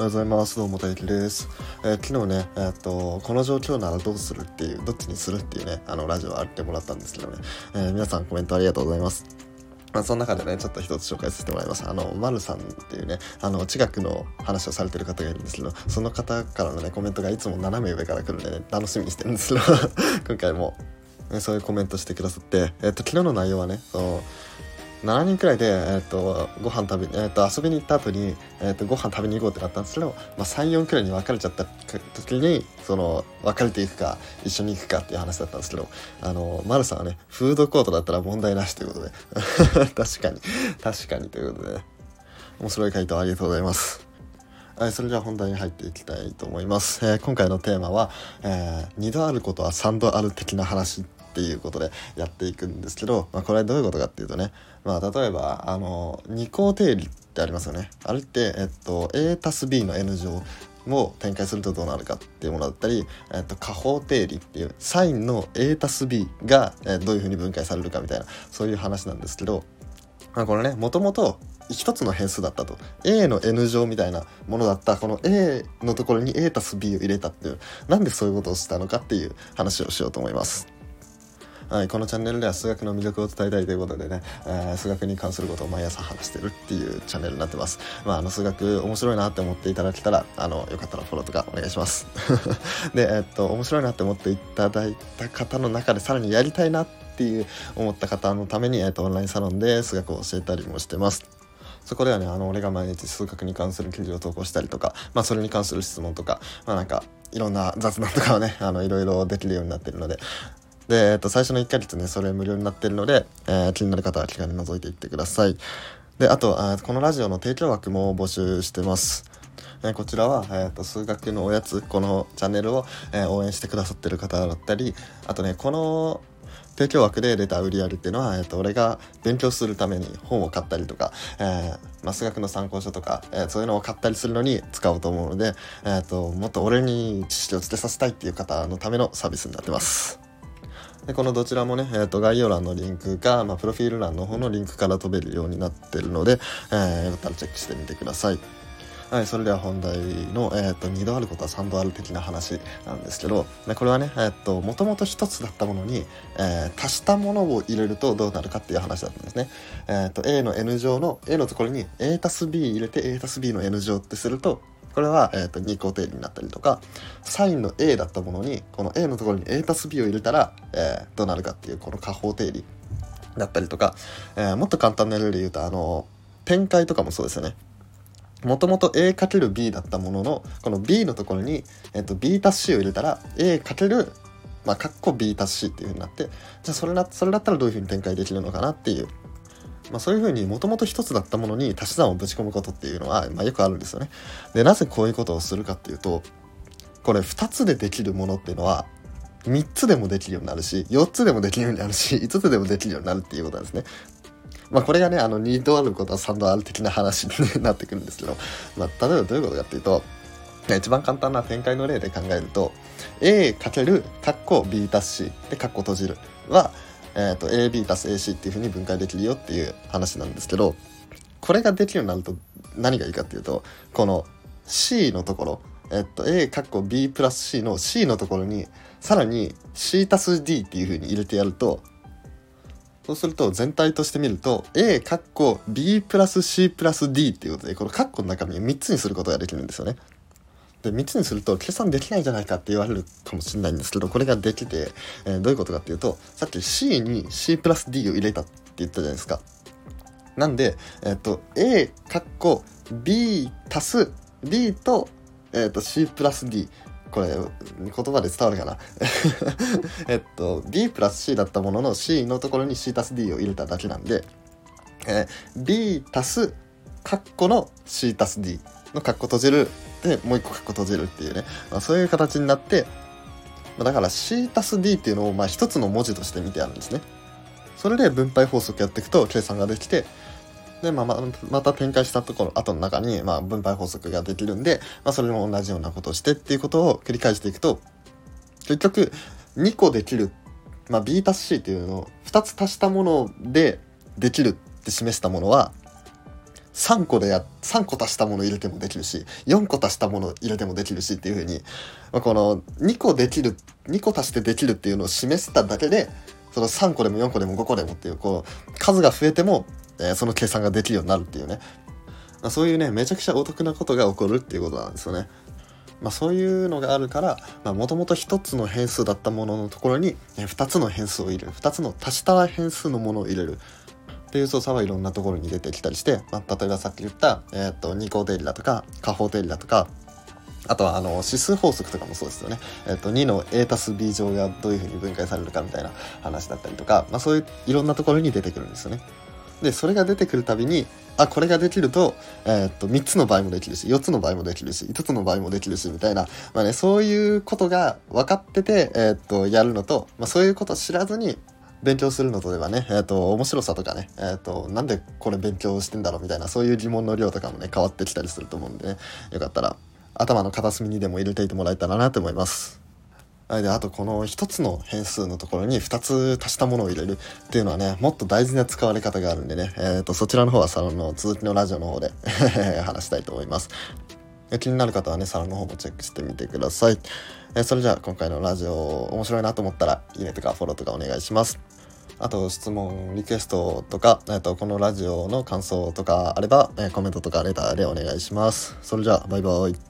おはようございます。どうも大輝です。えー、昨日ね、えー、っと、この状況ならどうするっていう、どっちにするっていうね、あの、ラジオあってもらったんですけどね、えー、皆さんコメントありがとうございます。まあ、その中でね、ちょっと一つ紹介させてもらいます。あの、まるさんっていうね、あの、地学の話をされてる方がいるんですけど、その方からのね、コメントがいつも斜め上から来るんでね、楽しみにしてるんですけど、今回も、ね、そういうコメントしてくださって、えっと、昨日の内容はね、その、7人くらいで、えーと、ご飯食べ、えーと、遊びに行った後に、えーと、ご飯食べに行こうってなったんですけど、まあ、34くらいに別れちゃった時にその別れていくか一緒に行くかっていう話だったんですけどあの丸さんはねフードコートだったら問題なしということで 確かに確かにということで、面白い回答ありがとうございます。はい、それでは本題に入っていきたいと思います。えー、今回のテーマは、えー、2度あることは3度ある的な話っていうことでやっていくんですけど、まあ、これはどういうことかっていうとね、まあ、例えばあの二項定理ってありますよねあれって、えっと、A たす B の N 乗を展開するとどうなるかっていうものだったり、えっと、加法定理っていうサインの A たす B が、えどういうふうに分解されるかみたいなそういう話なんですけど、まあ、これねもともと一つの変数だったと A の N 乗みたいなものだったこの A のところに A たす B を入れたっていうなんでそういうことをしたのかっていう話をしようと思います。はい、このチャンネルでは数学の魅力を伝えたいということでね、えー、数学に関することを毎朝話してるっていうチャンネルになってます。まあ、あの、数学面白いなって思っていただけたら、あの、よかったらフォローとかお願いします。で、え、っと、面白いなって思っていただいた方の中でさらにやりたいなっていう思った方のために、え、っと、オンラインサロンで数学を教えたりもしてます。そこではね、あの、俺が毎日数学に関する記事を投稿したりとか、まあ、それに関する質問とか、まあ、なんか、いろんな雑談とかをね、あの、いろいろできるようになってるので、で、えっと、最初の1ヶ月ね、それ無料になってるので、えー、気になる方は気軽に覗いていってください。で、あと、あこのラジオの提供枠も募集してます。えこちらは、えーと、数学のおやつこのチャンネルを、えー、応援してくださってる方だったりあとねこの提供枠で出た売り上げっていうのは、えーと、俺が勉強するために本を買ったりとか、えーまあ、数学の参考書とか、えー、そういうのを買ったりするのに使おうと思うので、えーともっと俺に知識をつけさせたいっていう方のためのサービスになってます。でこのどちらもね、えー、と概要欄のリンクか、まあ、プロフィール欄の方のリンクから飛べるようになってるので、えー、よかったらチェックしてみてください。はい、それでは本題の、えーと、2度あることは3度ある的な話なんですけどこれはね、えーと、もともと1つだったものに、えー、足したものを入れるとどうなるかっていう話だったんですね。えーと、と A の N 乗の A のところに A たす B 入れて A たす B の N 乗ってするとこれは、えーと、二項定理になったりとかサインの A だったものにこの A のところに A たす B を入れたら、えー、どうなるかっていうこの加法定理だったりとか、えー、もっと簡単な例で言うとあの展開とかもそうですよね。もともと A×B だったもののこの B のところに、えーと、B たす C を入れたら A× まあ、かっこ B たす C っていう風になってじゃあそれなそれだったらどういう風に展開できるのかなっていうまあ、そういうふうにもともと一つだったものに足し算をぶち込むことっていうのは、まあ、よくあるんですよね。でなぜこういうことをするかっていうとこれ2つでできるものっていうのは3つでもできるようになるし4つでもできるようになるし 5つでもできるようになるっていうことなんですね。まあこれがねあの2度あることは3度ある的な話になってくるんですけど、まあ、例えばどういうことかっていうと一番簡単な展開の例で考えると A× カッコ B 足しでカッコ閉じるはえーと、AB たす AC っていう風に分解できるよっていう話なんですけどこれができるようになると何がいいかっていうとこの C のところえっと A かっこ B プラス C の C のところにさらに C たす D っていう風に入れてやるとそうすると全体として見ると A かっこ B プラス C プラス D っていうことでこのカッコの中身を3つにすることができるんですよね。で3つにすると計算できないんじゃないかって言われるかもしれないんですけどこれができて、えー、どういうことかっていうとさっき C に C プラス D を入れたって言ったじゃないですか。なんで、えっ、ー、と A かっこ B 足す B と,、えー、と C プラス D これ言葉で伝わるかな？えっと B プラス C だったものの C のところに C 足す D を入れただけなんで、えー、B 足すカッコの C 足す D のカッコ閉じるでもう一個カッコ閉じるっていうね、まあ、そういう形になってだから C たす D っていうのをまあ一つの文字として見てあるんですね。それで分配法則やっていくと計算ができてで、まあ、また展開したところ後の中にまあ分配法則ができるんで、まあ、それも同じようなことをしてっていうことを繰り返していくと結局2個できる、まあ、B たす C っていうのを2つ足したものでできるって示したものは3個でや、3個足したもの入れてもできるし、4個足したもの入れてもできるしっていう風に、まあ、この2個できる、2個足してできるっていうのを示しただけで、その3個でも4個でも5個でもっていう、こう、数が増えても、えー、その計算ができるようになるっていうね。まあ、そういうね、めちゃくちゃお得なことが起こるっていうことなんですよね。まあ、そういうのがあるからもともと1つの変数だったもののところに2つの変数を入れる2つの足した変数のものを入れるっていう操作はいろんなところに出てきたりして、まあ、例えばさっき言った、えーと、二項定理だとか加法定理だとかあとはあの指数法則とかもそうですよね。えっ、と2の a たす b 乗がどういうふうに分解されるかみたいな話だったりとか、まあ、そういういろんなところに出てくるんですよね。でそれが出てくるたびにあこれができると,、えー、っと3つの場合もできるし4つの場合もできるし5つの場合もできるしみたいな、まあね、そういうことが分かってて、えー、っとやるのと、まあ、そういうこと知らずに勉強するのとではね、えー、っと面白さとかね、えー、っとなんでこれ勉強してんだろうみたいなそういう疑問の量とかもね変わってきたりすると思うんでねよかったら頭の片隅にでも入れていてもらえたらなと思います。であとこの1つの変数のところに2つ足したものを入れるっていうのはねもっと大事な使われ方があるんでね、えーと、そちらの方はサロンの続きのラジオの方で 話したいと思います気になる方はねサロンの方もチェックしてみてください、え、それじゃあ今回のラジオ面白いなと思ったらいいねとかフォローとかお願いします。あと質問リクエストとか、えーと、このラジオの感想とかあれば、え、コメントとかレターでお願いします。それじゃあバイバイ。